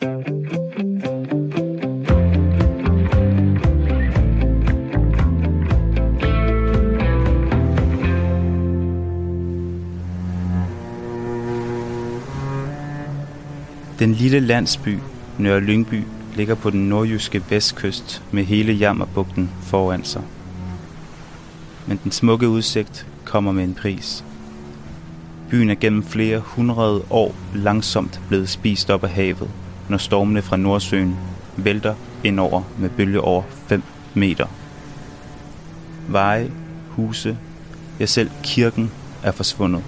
Den lille landsby Nørre Lyngby ligger på den nordjyske vestkyst med hele Jammerbugten foran sig. Men den smukke udsigt kommer med en pris. Byen er gennem flere hundrede år langsomt blevet spist op af havet, når stormene fra Nordsøen vælter indover med bølge over 5 meter. Veje, huse, ja selv kirken er forsvundet.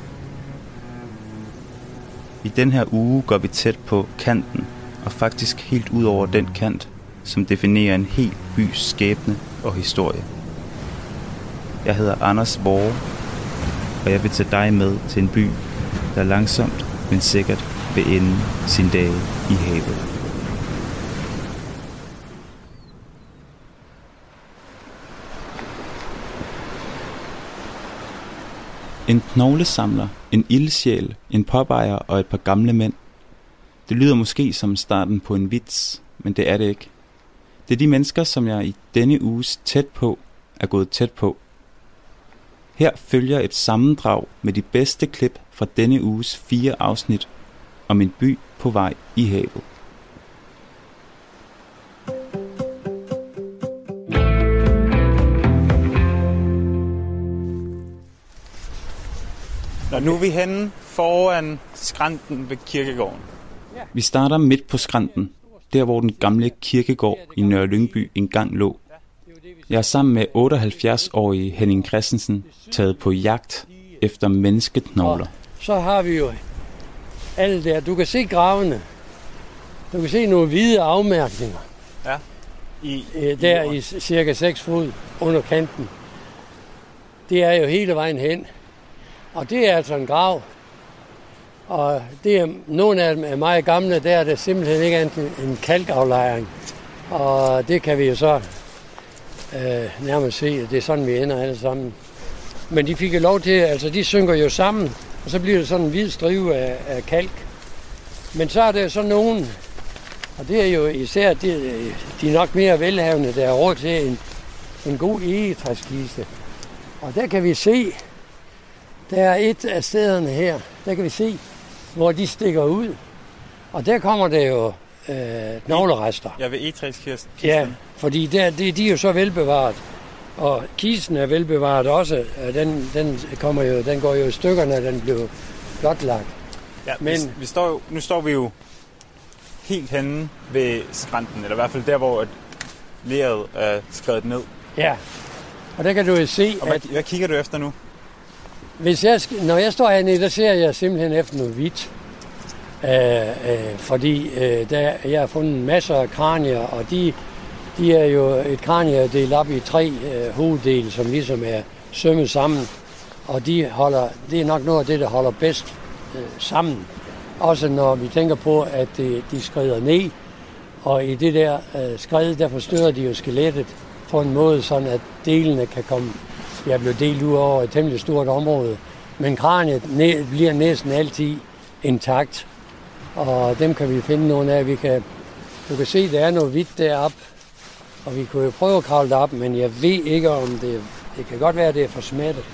I den her uge går vi tæt på kanten, og faktisk helt ud over den kant, som definerer en hel bys skæbne og historie. Jeg hedder Anders Vore, og jeg vil tage dig med til en by, der langsomt, men sikkert vil ende sin dag i havet. En knoglesamler, en ildsjæl, en påbejer og et par gamle mænd. Det lyder måske som starten på en vits, men det er det ikke. Det er de mennesker, som jeg i denne uges tæt på er gået tæt på. Her følger et sammendrag med de bedste klip fra denne uges fire afsnit om en by på vej i havet. Nå, nu er vi henne foran skrænten ved kirkegården. Vi starter midt på skrænten, der hvor den gamle kirkegård i Nørre Lyngby engang lå. Jeg er sammen med 78-årige Henning Christensen taget på jagt efter menneskeknogler. Så har vi jo alle der. Du kan se gravene. Du kan se nogle hvide afmærkninger. Ja. I, øh, der i cirka 6 fod under kanten. Det er jo hele vejen hen. Og det er altså en grav. Og det er, nogle af dem er meget gamle, der er det simpelthen ikke andet en kalkaflejring. Og det kan vi jo så øh, nærmest se, at det er sådan, vi ender alle sammen. Men de fik jo lov til, altså de synker jo sammen, og så bliver det sådan en hvid strive af, af kalk. Men så er der så nogen, og det er jo især de, de nok mere velhavende, der er råd til en, en god egetræskiste. Og der kan vi se, der er et af stederne her, der kan vi se, hvor de stikker ud. Og der kommer der jo øh, knoglerester. Ja, ved egetræskisten. Ja, fordi der, det, de er jo så velbevaret. Og kisten er velbevaret også. Den, den, kommer jo, den går jo i stykker, når den bliver blotlagt. Ja, Men vi, vi står jo, nu står vi jo helt henne ved skrænten, eller i hvert fald der, hvor leret er skrevet ned. Ja, og der kan du jo se, og hvad, at... Hvad kigger du efter nu? Hvis jeg, når jeg står hernede, der ser jeg simpelthen efter noget hvidt. Øh, øh, fordi øh, der, jeg har fundet masser af kranier, og de, de er jo et kranie delt op i tre øh, hoveddele, som ligesom er sømmet sammen. Og de holder, det er nok noget af det, der holder bedst øh, sammen. Også når vi tænker på, at det, de skrider ned, og i det der øh, skred, der forstørrer de jo skelettet på en måde, sådan at delene kan komme jeg blev delt ud over et temmelig stort område. Men kraniet næ- bliver næsten altid intakt. Og dem kan vi finde nogle af. Vi kan, du kan se, der er noget hvidt deroppe. Og vi kunne jo prøve at kravle op, men jeg ved ikke, om det... Det kan godt være, at det er for smattet.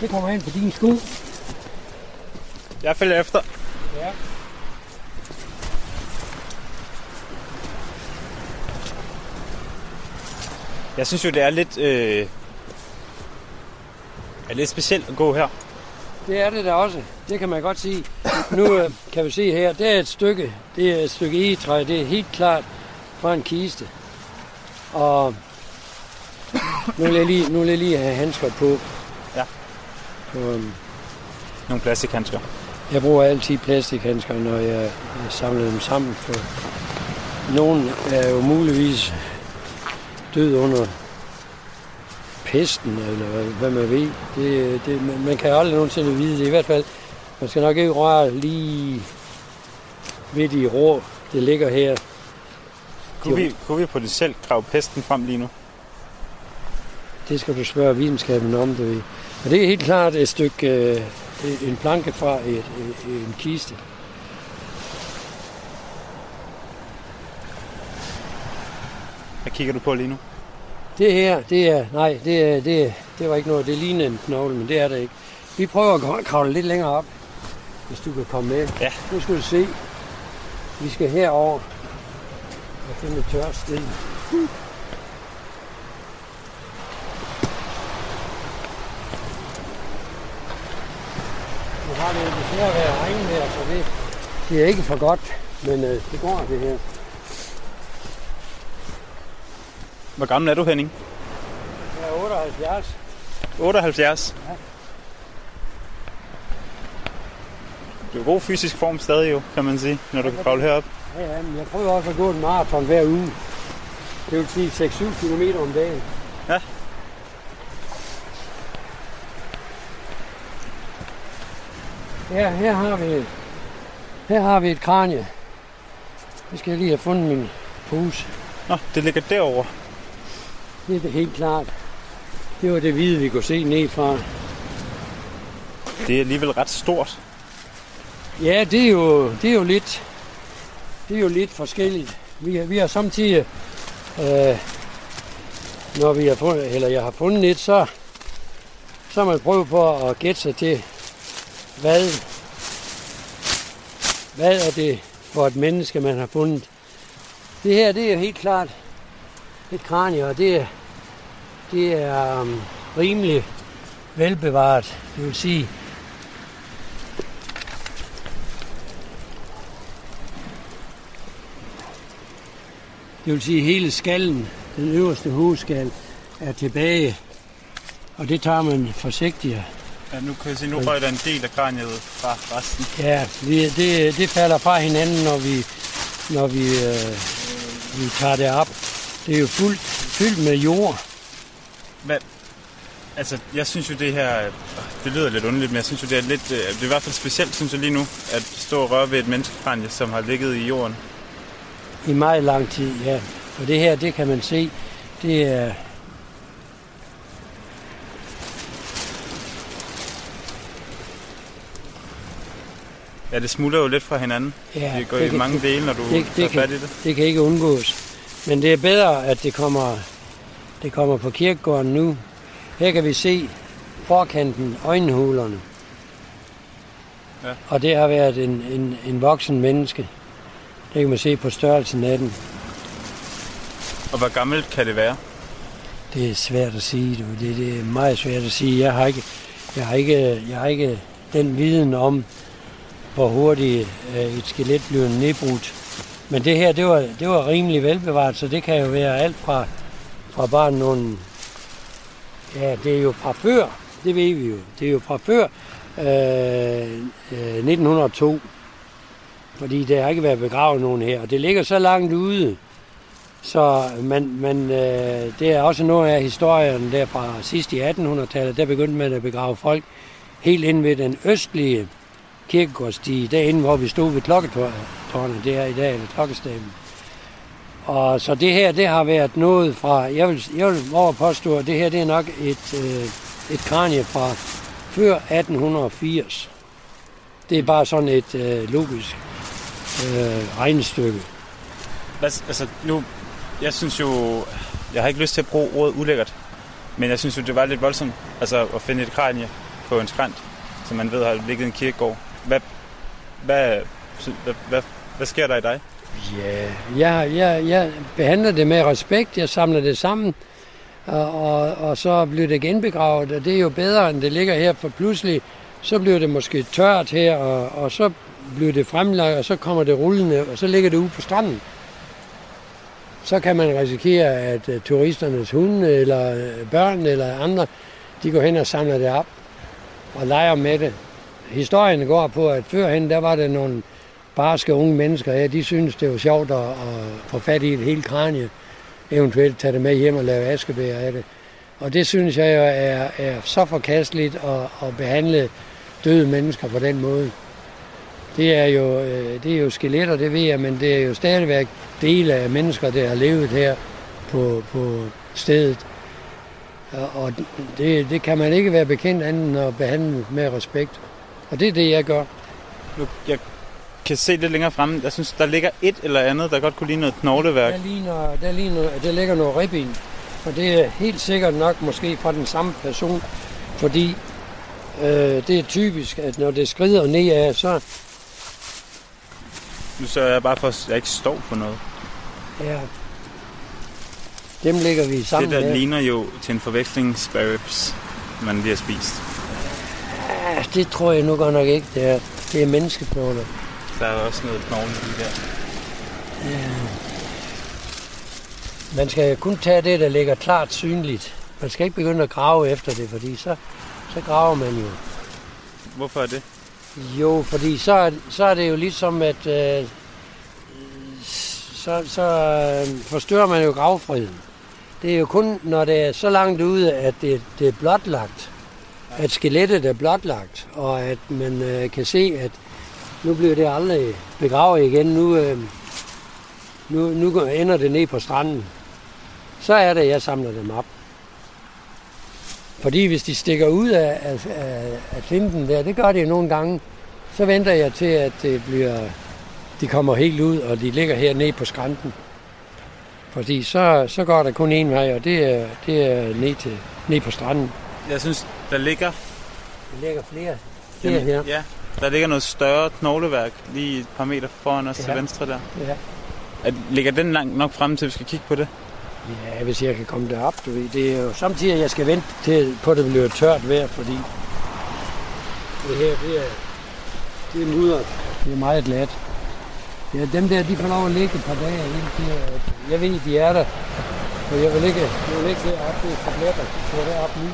Det kommer ind på din sko. Jeg følger efter. Ja. Jeg synes jo, det er lidt, øh, er lidt specielt at gå her. Det er det da også. Det kan man godt sige. Nu øh, kan vi se her, det er et stykke, det er et stykke egetræ. Det er helt klart fra en kiste. Og nu vil jeg lige, nu vil jeg lige have handsker på. Ja. På, um, Nogle plastikhandsker. Jeg bruger altid plastikhandsker, når jeg, jeg samler dem sammen. For nogle er jo muligvis død under pesten, eller hvad man ved. Det, det, man kan aldrig nogensinde vide det. I hvert fald, man skal nok ikke røre lige midt de rå, det ligger her. Kunne vi, kunne vi på det selv grave pesten frem lige nu? Det skal du spørge videnskaben om, det ved. Og det er helt klart et stykke, øh, en planke fra et, en kiste. Hvad kigger du på lige nu? Det her, det er, nej, det, er, det, det var ikke noget, det ligner en knogle, men det er det ikke. Vi prøver at kravle lidt længere op, hvis du kan komme med. Ja. Nu skal du se, vi skal herover og finde et tørt sted. Nu har det desværre været regn her, så det, det er ikke for godt, men øh, det går det her. Hvor gammel er du, Henning? Jeg er 78. 78. Ja. Du er god fysisk form stadig jo, kan man sige, når du kan kravle herop. Ja, ja, men jeg prøver også at gå en maraton hver uge. Det vil sige 6-7 km om dagen. Ja. Ja, her har vi, her har vi et kranje. Nu skal jeg lige have fundet min pose. Nå, det ligger derovre. Det er det helt klart. Det var det hvide, vi kunne se ned fra. Det er alligevel ret stort. Ja, det er jo, det er jo lidt, det er jo lidt forskelligt. Vi, har- vi har samtidig, øh, når vi har fundet, eller jeg har fundet et, så, så har man prøvet på at gætte sig til, hvad, hvad er det for et menneske, man har fundet. Det her, det er jo helt klart et kranie, og det er, det er um, rimelig velbevaret. Det vil sige, Det vil sige, hele skallen, den øverste hovedskal, er tilbage. Og det tager man forsigtigt. Ja, nu kan jeg se, nu røg der en del af kraniet fra resten. Ja, vi- det, det falder fra hinanden, når vi, når vi, øh, vi tager det op. Det er jo fuldt, fyldt med jord. Hvad? Altså, jeg synes jo det her, det lyder lidt underligt, men jeg synes jo det er lidt, øh, det er i hvert fald specielt, synes jeg lige nu, at stå og røre ved et menneskekranje, som har ligget i jorden. I meget lang tid, ja. For det her, det kan man se, det er... Ja, det smuldrer jo lidt fra hinanden. Ja, det går det i kan- mange dele, når du det- tager det kan- fat i det. Det kan ikke undgås. Men det er bedre, at det kommer, det kommer på kirkegården nu. Her kan vi se forkanten, øjenhulerne. Ja. Og det har været en, en, en voksen menneske. Det kan man se på størrelsen af den. Og hvor gammelt kan det være? Det er svært at sige. Du. Det, det er meget svært at sige. Jeg har ikke, jeg har ikke, jeg har ikke den viden om, hvor hurtigt øh, et skelet bliver nedbrudt. Men det her, det var, det var rimelig velbevaret, så det kan jo være alt fra, fra bare nogle... Ja, det er jo fra før, det ved vi jo. Det er jo fra før øh, øh, 1902. Fordi der har ikke været begravet nogen her. Og det ligger så langt ude, så man, man, øh, det er også noget af historien der fra sidst i 1800-tallet. Der begyndte man at begrave folk helt ind ved den østlige kirkegårdstige, derinde hvor vi stod ved klokketårnet, det er i dag, ved klokkestaben. Og så det her, det har været noget fra, jeg vil, jeg vil over påstå, at det her, det er nok et, øh, et kranie fra før 1880. Det er bare sådan et øh, logisk øh, regnestykke. Hvad, altså, nu, jeg synes jo, jeg har ikke lyst til at bruge ordet ulækkert, men jeg synes jo, det var lidt voldsomt altså, at finde et kranje på en skrant, som man ved har ligget i en kirkegård. Hvad, hvad, hvad, hvad, hvad sker der i dig? Ja, jeg, jeg, jeg behandler det med respekt. Jeg samler det sammen, og, og, så bliver det genbegravet, og det er jo bedre, end det ligger her, for pludselig så bliver det måske tørt her, og, og så bliver det fremlagt, og så kommer det rullende, og så ligger det ude på stranden. Så kan man risikere, at øh, turisternes hunde, eller øh, børn, eller andre, de går hen og samler det op og leger med det. Historien går på, at førhen, der var der nogle barske unge mennesker her, de synes det var sjovt at, at få fat i et helt kranje, eventuelt tage det med hjem og lave askebær af det. Og det synes jeg jo er, er så forkasteligt at, at behandle døde mennesker på den måde. Det er, jo, øh, det er jo skeletter, det ved jeg, men det er jo stadigvæk dele af mennesker, der har levet her på, på stedet. Og det, det kan man ikke være bekendt andet end at behandle med respekt. Og det er det, jeg gør. Nu, jeg kan se lidt længere fremme. Jeg synes, der ligger et eller andet, der godt kunne ligne noget knogleværk. Der, ligner, der, ligner, der ligger noget ribben, og det er helt sikkert nok måske fra den samme person, fordi øh, det er typisk, at når det skrider nedad, så Nu sørger jeg bare for, at jeg ikke står på noget. ja, dem lægger vi sammen det der her. ligner jo til en forveksling sparrows, man lige har spist. Ja, det tror jeg nu godt nok ikke, det er. Det er menneskeknogler. Der er også noget knogle lige der. Man skal kun tage det, der ligger klart synligt. Man skal ikke begynde at grave efter det, fordi så, så graver man jo. Hvorfor er det? Jo, fordi så, er- så er det jo ligesom, at øh, så, så øh, forstørrer man jo gravfriden. Det er jo kun, når det er så langt ude, at det, det er blotlagt, at skelettet er blotlagt, og at man øh, kan se, at nu bliver det aldrig begravet igen. Nu, øh, nu, nu ender det ned på stranden. Så er det, jeg samler dem op. Fordi hvis de stikker ud af, af, af, af klinten der, det gør det jo nogle gange, så venter jeg til, at det bliver, de kommer helt ud, og de ligger her nede på skrænten. Fordi så, så går der kun en vej, og det er, det er ned, til, ned på stranden. Jeg synes, der ligger, Der ligger flere, flere her. ja, der ligger noget større knogleværk lige et par meter foran os ja. til venstre der. Ja. At, ligger den langt nok frem til, vi skal kigge på det? ja, hvis jeg kan komme derop, du ved. Det er jo samtidig, at jeg skal vente til, på, at det bliver tørt vejr, fordi det her, det er, det er mudret. Det er meget glat. Ja, dem der, de får lov at ligge et par dage indtil, at jeg ved, de er der. For jeg vil ikke, jeg vil ikke deroppe, det er for glat at gå derop nu.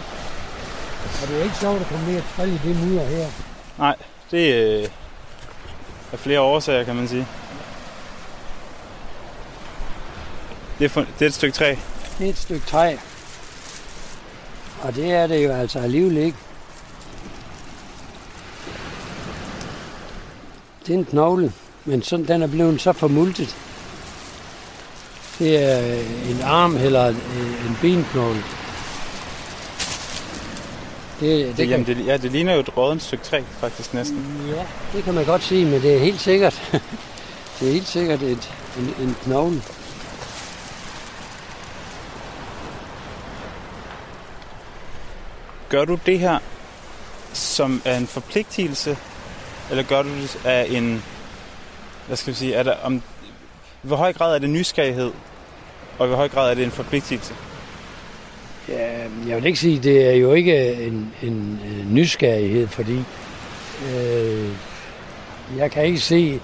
Og det er ikke sjovt at komme ned og trille i det mudder her. Nej, det øh, er flere årsager, kan man sige. Det er, for, det er et stykke træ. Det er et stykke træ. Og det er det jo altså alligevel ikke. Det er en knogle, men sådan, den er blevet så formultet. Det er øh, en arm eller en en benknogle. Det, det, Det, jamen, det, ja, det ligner jo et rådent stykke træ, faktisk næsten. ja, det kan man godt sige, men det er helt sikkert. det er helt sikkert et, en, en knogle. Gør du det her som er en forpligtelse, eller gør du det af en, hvad skal vi sige, er der, om, hvor høj grad er det nysgerrighed, og i hvor høj grad er det en forpligtelse? Ja, jeg vil ikke sige, at det er jo ikke en, en, nysgerrighed, fordi øh, jeg kan ikke se,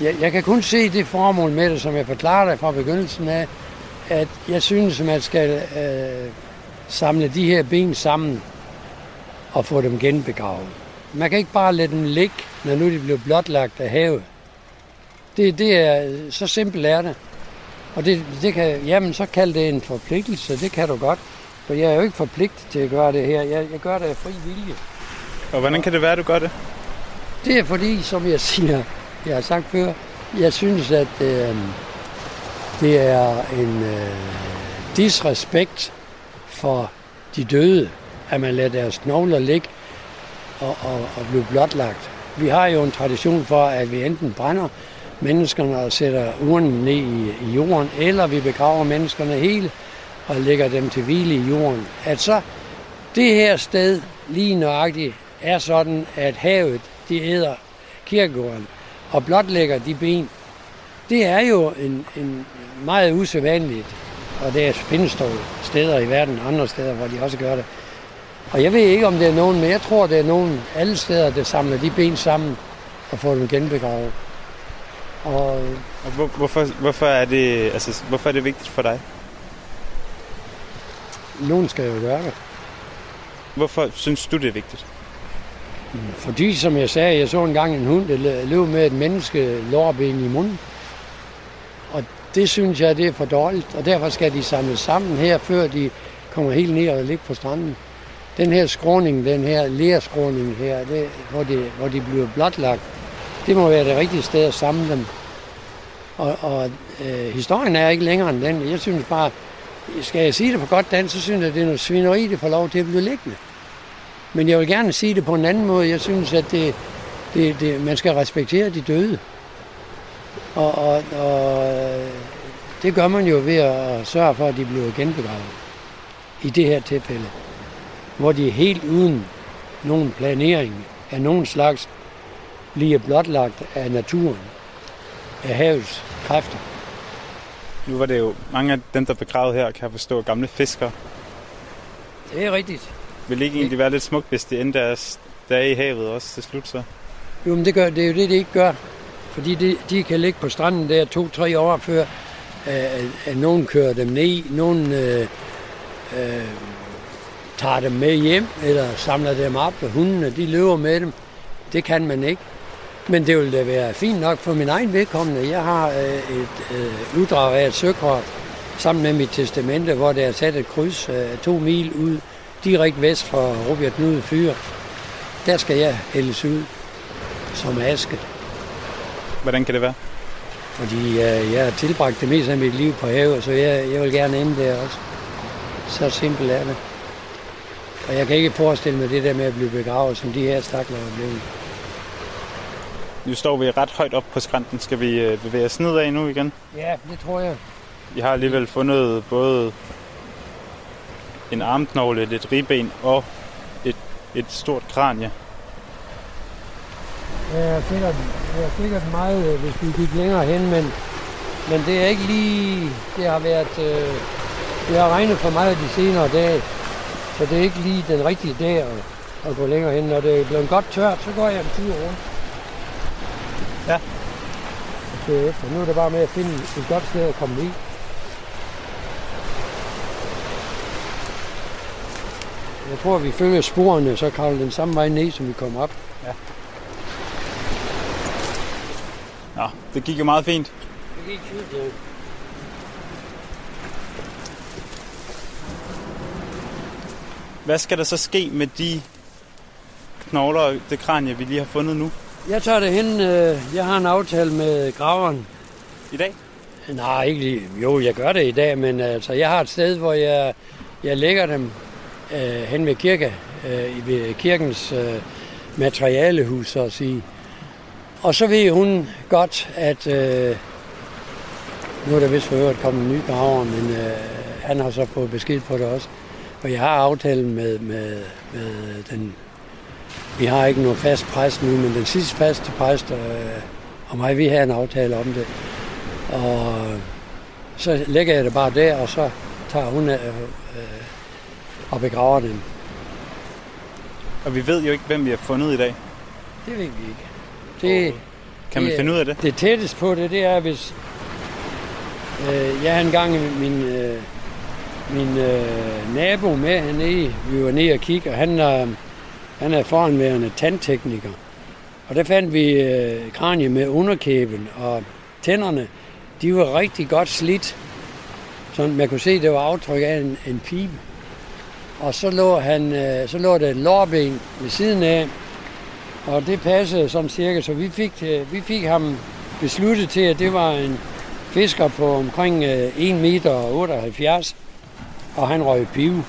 jeg, jeg kan kun se det formål med det, som jeg forklarede dig fra begyndelsen af, at jeg synes, at man skal øh, samle de her ben sammen og få dem genbegravet. Man kan ikke bare lade dem ligge, når nu de bliver blotlagt af havet. Det, det er, så simpelt er det. Og det, det kan, jamen, så kald det en forpligtelse, det kan du godt. For jeg er jo ikke forpligtet til at gøre det her. Jeg, jeg gør det af fri vilje. Og hvordan kan det være, at du gør det? Det er fordi, som jeg siger, jeg har sagt før, jeg synes, at øh, det er en øh, disrespekt for de døde, at man lader deres knogler ligge og, og, og blive blotlagt. Vi har jo en tradition for, at vi enten brænder menneskerne og sætter urnen ned i, i jorden, eller vi begraver menneskerne hele og lægger dem til hvile i jorden. At så det her sted lige nøjagtigt er sådan, at havet de æder kirkegården og blotlægger de ben. Det er jo en, en meget usædvanligt, og det findes dog steder i verden, andre steder, hvor de også gør det. Og jeg ved ikke, om det er nogen, men jeg tror, det er nogen alle steder, der samler de ben sammen og får dem genbegravet. Og Og hvor, hvorfor, hvorfor, er det, altså, hvorfor er det vigtigt for dig? nogen skal jo gøre det. Hvorfor synes du, det er vigtigt? Fordi, som jeg sagde, jeg så engang en hund, der løb med et menneske lårben i munden. Og det synes jeg, det er for dårligt, og derfor skal de samles sammen her, før de kommer helt ned og ligger på stranden. Den her skråning, den her lerskråning her, det, hvor, de, hvor de bliver blotlagt, det må være det rigtige sted at samle dem. Og, og øh, historien er ikke længere end den. Jeg synes bare, skal jeg sige det på godt dansk, så synes jeg, det er noget svineri, det får lov til at blive liggende. Men jeg vil gerne sige det på en anden måde. Jeg synes, at det, det, det, man skal respektere de døde. Og, og, og det gør man jo ved at sørge for, at de bliver genbegravet. I det her tilfælde. Hvor de helt uden nogen planering af nogen slags bliver blotlagt af naturen, af havets kræfter. Nu var det jo mange af dem, der begravet her, kan jeg forstå, gamle fiskere. Det er rigtigt. Vil det ikke egentlig være lidt smukt, hvis det endte deres dage i havet også til slut så? Jo, men det, gør, det er jo det, det ikke gør. Fordi de, de kan ligge på stranden der to-tre år før, at, at nogen kører dem ned, nogen øh, øh, tager dem med hjem, eller samler dem op, og hundene de løber med dem. Det kan man ikke. Men det vil da være fint nok for min egen vedkommende. Jeg har øh, et øh, uddrag af et søkort sammen med mit testamente, hvor der er sat et kryds øh, to mil ud, direkte vest for Robert Knude Fyre. Der skal jeg hældes ud som aske. Hvordan kan det være? Fordi øh, jeg har tilbragt det meste af mit liv på havet, så jeg, jeg vil gerne ende der også. Så simpelt er det. Og jeg kan ikke forestille mig det der med at blive begravet, som de her stakler er blevet. Nu står vi ret højt op på skrænten. Skal vi øh, bevæge os nedad nu igen? Ja, det tror jeg. Vi har alligevel fundet både en armknogle, lidt ribben og et, et stort kranie. Ja, er sikkert, det er sikkert meget, øh, hvis vi gik længere hen, men, men det er ikke lige... Det har været... Øh, det har regnet for meget de senere dage, så det er ikke lige den rigtige dag at, at gå længere hen. Når det er blevet godt tørt, så går jeg en tur rundt. Ja. Så efter. Nu er det bare med at finde et godt sted at komme i. Jeg tror, vi følger sporene, så kravler den samme vej ned, som vi kom op. Nå, det gik jo meget fint. Det gik fint, ja. Hvad skal der så ske med de knogler og det kranie, vi lige har fundet nu Jeg tager det hen. øh, Jeg har en aftale med graveren. i dag? Nej, ikke lige. Jo, jeg gør det i dag, men altså, jeg har et sted, hvor jeg, jeg lægger dem øh, hen ved kirke, øh, ved kirkens øh, materialehus, så at sige. Og så ved hun godt, at øh, nu er der vist for øvrigt kommet en ny graver, men øh, han har så fået besked på det også. Og jeg har aftalen med, med, med den... Vi har ikke nogen fast præst nu, men den sidste faste præst øh, og mig, vi har en aftale om det. Og så lægger jeg det bare der, og så tager hun øh, øh, og begraver den. Og vi ved jo ikke, hvem vi har fundet i dag. Det ved vi ikke. Det, Kan man Det- finde ud af det? det tætteste på det, det er, hvis øh, jeg engang min, øh, min øh, nabo med hernede. Vi var nede og kigge, og han, øh, han er foranværende tandtekniker. Og der fandt vi øh, kranie med underkæben, og tænderne, de var rigtig godt slidt. Så man kunne se, det var aftryk af en, en pibe. Og så lå, han, øh, så lå der et lårben ved siden af, og det passede sådan cirka, så vi fik, øh, vi fik ham besluttet til, at det var en fisker på omkring øh, 1 meter og 78, og han røg pive.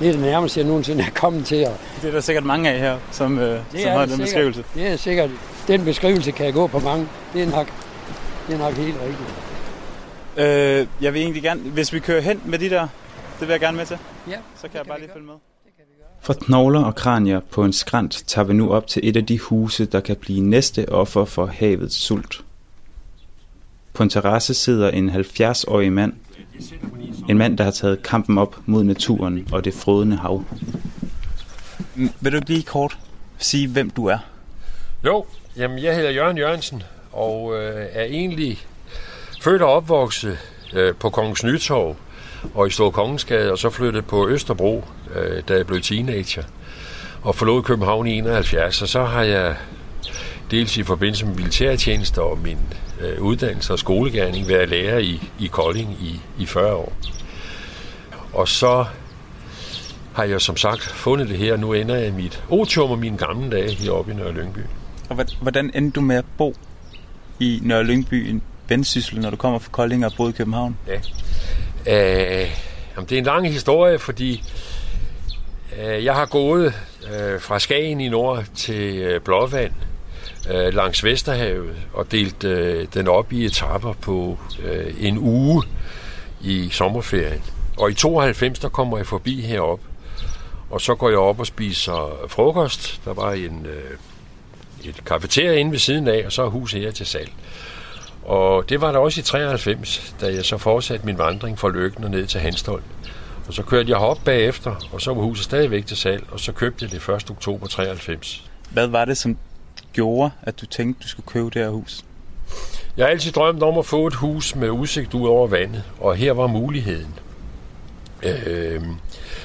Det er det nærmeste, jeg nogensinde er kommet til. Og Det er der sikkert mange af her, som, øh, som har den sikkert. beskrivelse. Det er sikkert. Den beskrivelse kan jeg gå på mange. Det er nok, det er nok helt rigtigt. Øh, jeg vil egentlig gerne, hvis vi kører hen med de der, det vil jeg gerne med til. Ja, Så kan jeg bare lige følge med. Fra knogler og kranier på en skrant tager vi nu op til et af de huse, der kan blive næste offer for havets sult. På en terrasse sidder en 70-årig mand. En mand, der har taget kampen op mod naturen og det frødende hav. Mm, Vil du ikke lige kort sige, hvem du er? Jo, jamen jeg hedder Jørgen Jørgensen, og øh, er egentlig født og opvokset øh, på Kongens Nytorv og i Store Kongensgade, og så flyttede på Østerbro, øh, da jeg blev teenager, og forlod København i 71, og så har jeg dels i forbindelse med militærtjeneste og min øh, uddannelse og skolegærning været lærer i, i Kolding i, i 40 år. Og så har jeg som sagt fundet det her, nu ender jeg i mit otium og mine gamle dage heroppe i Nørre Lyngby. Og hvordan endte du med at bo i Nørre Lyngby, en vendsyssel, når du kommer fra Kolding og boede i København? Øh, jamen, det er en lang historie, fordi Øh, jeg har gået øh, fra Skagen i nord til øh, Blåvand øh, langs Vesterhavet og delt øh, den op i etapper på øh, en uge i sommerferien. Og i 92, der kommer jeg forbi herop, og så går jeg op og spiser frokost. Der var en, øh, et kafeteria inde ved siden af, og så er huset her til salg. Og det var der også i 93, da jeg så fortsatte min vandring fra Løkken og ned til Hanstholm. Og så kørte jeg op bagefter, og så var huset stadigvæk til salg, og så købte jeg det 1. oktober 93. Hvad var det, som gjorde, at du tænkte, du skulle købe det her hus? Jeg har altid drømt om at få et hus med udsigt ud over vandet, og her var muligheden øh,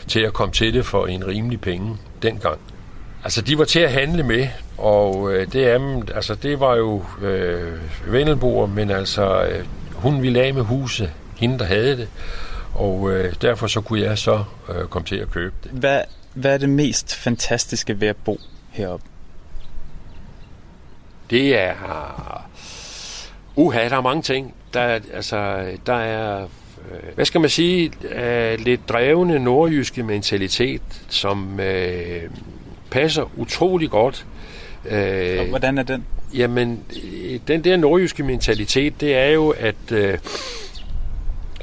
til at komme til det for en rimelig penge dengang. Altså, de var til at handle med, og øh, det, er, altså, det var jo øh, Vendelboer, men altså, øh, hun ville af med huset, hende der havde det, og øh, derfor så kunne jeg så øh, komme til at købe det. Hvad, hvad er det mest fantastiske ved at bo heroppe? Det er... Uha, der er mange ting. Der, er, altså, der er, øh, hvad skal man sige, øh, lidt drevne nordjyske mentalitet, som øh, passer utrolig godt. Øh, Og hvordan er den? Jamen, den der nordjyske mentalitet, det er jo, at øh,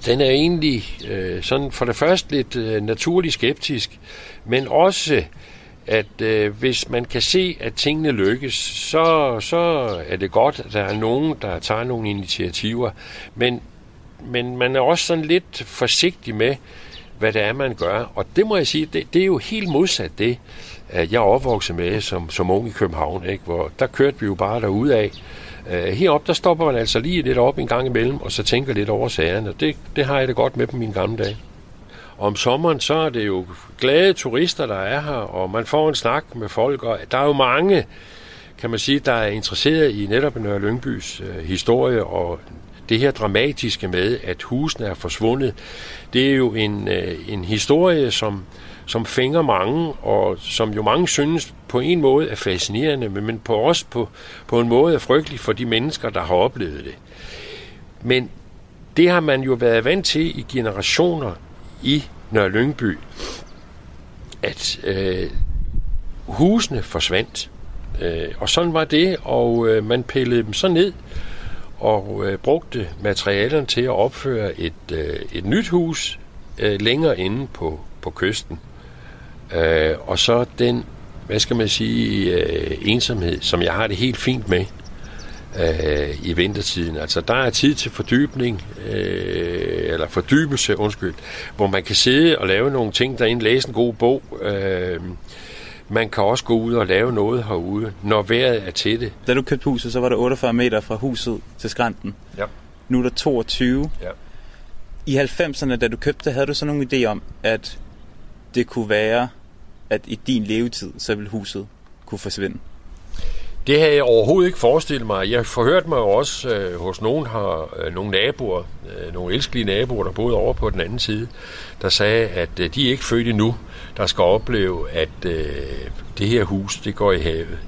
den er egentlig øh, sådan for det første lidt øh, naturligt skeptisk, men også at øh, hvis man kan se, at tingene lykkes, så, så er det godt, at der er nogen, der tager nogle initiativer. Men, men man er også sådan lidt forsigtig med, hvad det er, man gør. Og det må jeg sige, det, det er jo helt modsat det, at jeg er opvokset med som, som ung i København, ikke? hvor der kørte vi jo bare derud af. Øh, heroppe, der stopper man altså lige lidt op en gang imellem, og så tænker lidt over sagerne. Og det, det har jeg det godt med på mine gamle dage. Om sommeren, så er det jo glade turister, der er her, og man får en snak med folk, og der er jo mange, kan man sige, der er interesseret i netop Nørre Lyngbys øh, historie, og det her dramatiske med, at husene er forsvundet, det er jo en, øh, en historie, som, som fænger mange, og som jo mange synes på en måde er fascinerende, men på også på, på en måde er frygtelig for de mennesker, der har oplevet det. Men det har man jo været vant til i generationer i Nørre Lyngby, at øh, husene forsvandt. Øh, og sådan var det, og øh, man pillede dem så ned og øh, brugte materialerne til at opføre et, øh, et nyt hus øh, længere inde på, på kysten. Øh, og så den, hvad skal man sige, øh, ensomhed, som jeg har det helt fint med, øh, i vintertiden. Altså, der er tid til fordybning, øh, eller fordybelse, undskyld, hvor man kan sidde og lave nogle ting derinde, læse en god bog. Øh, man kan også gå ud og lave noget herude, når vejret er til det. Da du købte huset, så var der 48 meter fra huset til skrænten. Ja. Nu er der 22. Ja. I 90'erne, da du købte havde du så nogle idé om, at det kunne være, at i din levetid, så ville huset kunne forsvinde? Det havde jeg overhovedet ikke forestillet mig. Jeg forhørte mig jo også øh, hos nogen har øh, nogle naboer, øh, nogle elskelige naboer, der boede over på den anden side, der sagde, at øh, de er ikke født endnu, der skal opleve, at øh, det her hus, det går i havet.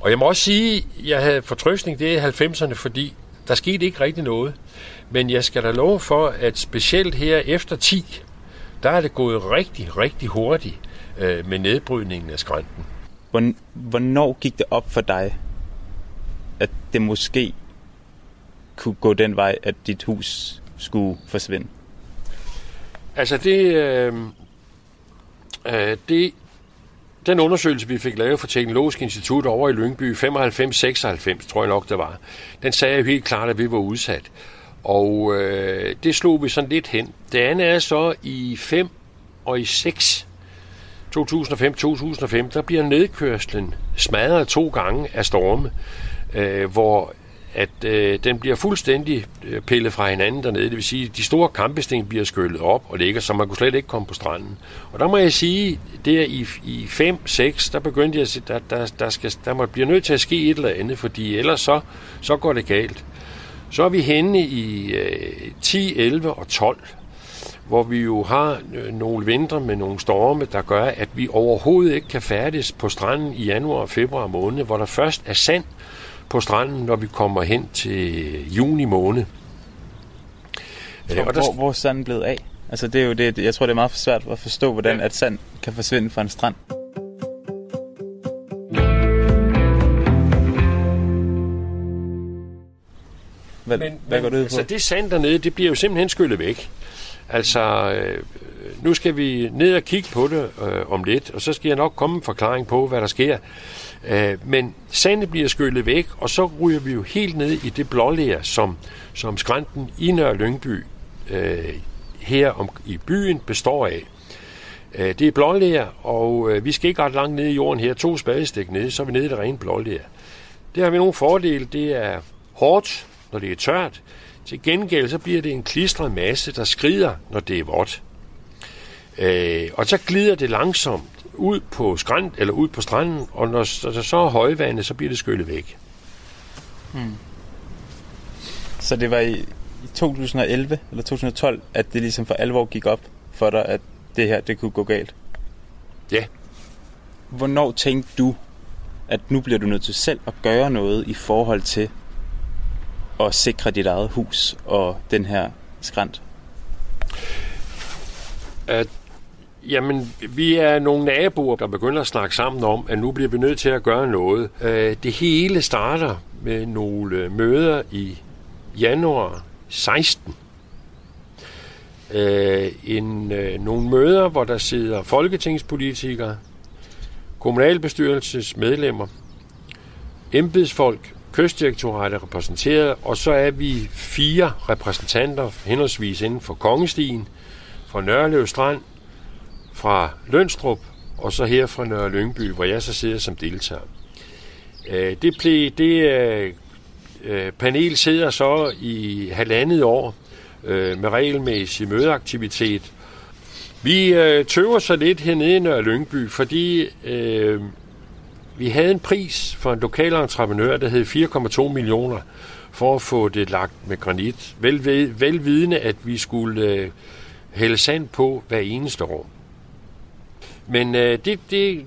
Og jeg må også sige, at jeg havde fortrøstning det i 90'erne, fordi der skete ikke rigtig noget. Men jeg skal da love for, at specielt her efter 10, der er det gået rigtig, rigtig hurtigt øh, med nedbrydningen af skrænten. Hvornår gik det op for dig, at det måske kunne gå den vej, at dit hus skulle forsvinde? Altså det, øh, øh, det den undersøgelse, vi fik lavet for Teknologisk Institut over i Lyngby, 95-96 tror jeg nok det var, den sagde jo helt klart, at vi var udsat. Og øh, det slog vi sådan lidt hen. Det andet er så i 5 og i 6 2005-2005, der bliver nedkørslen smadret to gange af storme, øh, hvor at øh, den bliver fuldstændig øh, pillet fra hinanden dernede. Det vil sige, at de store kampesten bliver skyllet op og ligger, så man kunne slet ikke komme på stranden. Og der må jeg sige, det er i, i 5-6, der begyndte jeg at sige, der, der, der, skal, der må blive nødt til at ske et eller andet, fordi ellers så, så går det galt. Så er vi henne i øh, 10, 11 og 12, hvor vi jo har øh, nogle vintre med nogle storme, der gør, at vi overhovedet ikke kan færdes på stranden i januar og februar måned, hvor der først er sand på stranden, når vi kommer hen til juni måned. Hvor, og der... hvor, hvor er sanden blevet af? Altså det er jo det, jeg tror det er meget svært at forstå, hvordan ja. at sand kan forsvinde fra en strand. Hvad, Men, hvad går det ud på? altså, det sand dernede, det bliver jo simpelthen skyllet væk. Altså, øh, nu skal vi ned og kigge på det øh, om lidt, og så skal jeg nok komme en forklaring på, hvad der sker. Øh, men sandet bliver skyllet væk, og så ryger vi jo helt ned i det blålæger, som, som skrænten i Nørre Lyngby øh, her om, i byen består af. Øh, det er blålæger, og øh, vi skal ikke ret langt ned i jorden her, to spadestik ned, så er vi nede i det rene blålæger. Det har vi nogle fordele. Det er hårdt, når det er tørt. Til gengæld så bliver det en klistret masse, der skrider, når det er vådt. Øh, og så glider det langsomt ud på skrænt, eller ud på stranden, og når der så er højvandet, så bliver det skyllet væk. Så det var i, i 2011 eller 2012, at det ligesom for alvor gik op for dig, at det her, det kunne gå galt? Ja. Hvornår tænkte du, at nu bliver du nødt til selv at gøre noget i forhold til at sikre dit eget hus og den her skrant? At, jamen, vi er nogle naboer, der begynder at snakke sammen om, at nu bliver vi nødt til at gøre noget. Øh, det hele starter med nogle øh, møder i januar 16. Øh, en, nogle møder, hvor der sidder folketingspolitikere, kommunalbestyrelsesmedlemmer, embedsfolk, kystdirektoratet repræsenteret, og så er vi fire repræsentanter, henholdsvis inden for Kongestien, fra Nørlev Strand, fra Lønstrup, og så her fra Nørre Lyngby, hvor jeg så sidder som deltager. Øh, det, blev, det øh, øh, panel sidder så i halvandet år med regelmæssig mødeaktivitet. Vi tøver så lidt hernede i Nørre Lyngby, fordi vi havde en pris for en lokal entreprenør, der hed 4,2 millioner, for at få det lagt med granit. Vel, velvidende, at vi skulle øh, hælde sand på hver eneste år. Men øh, det, det,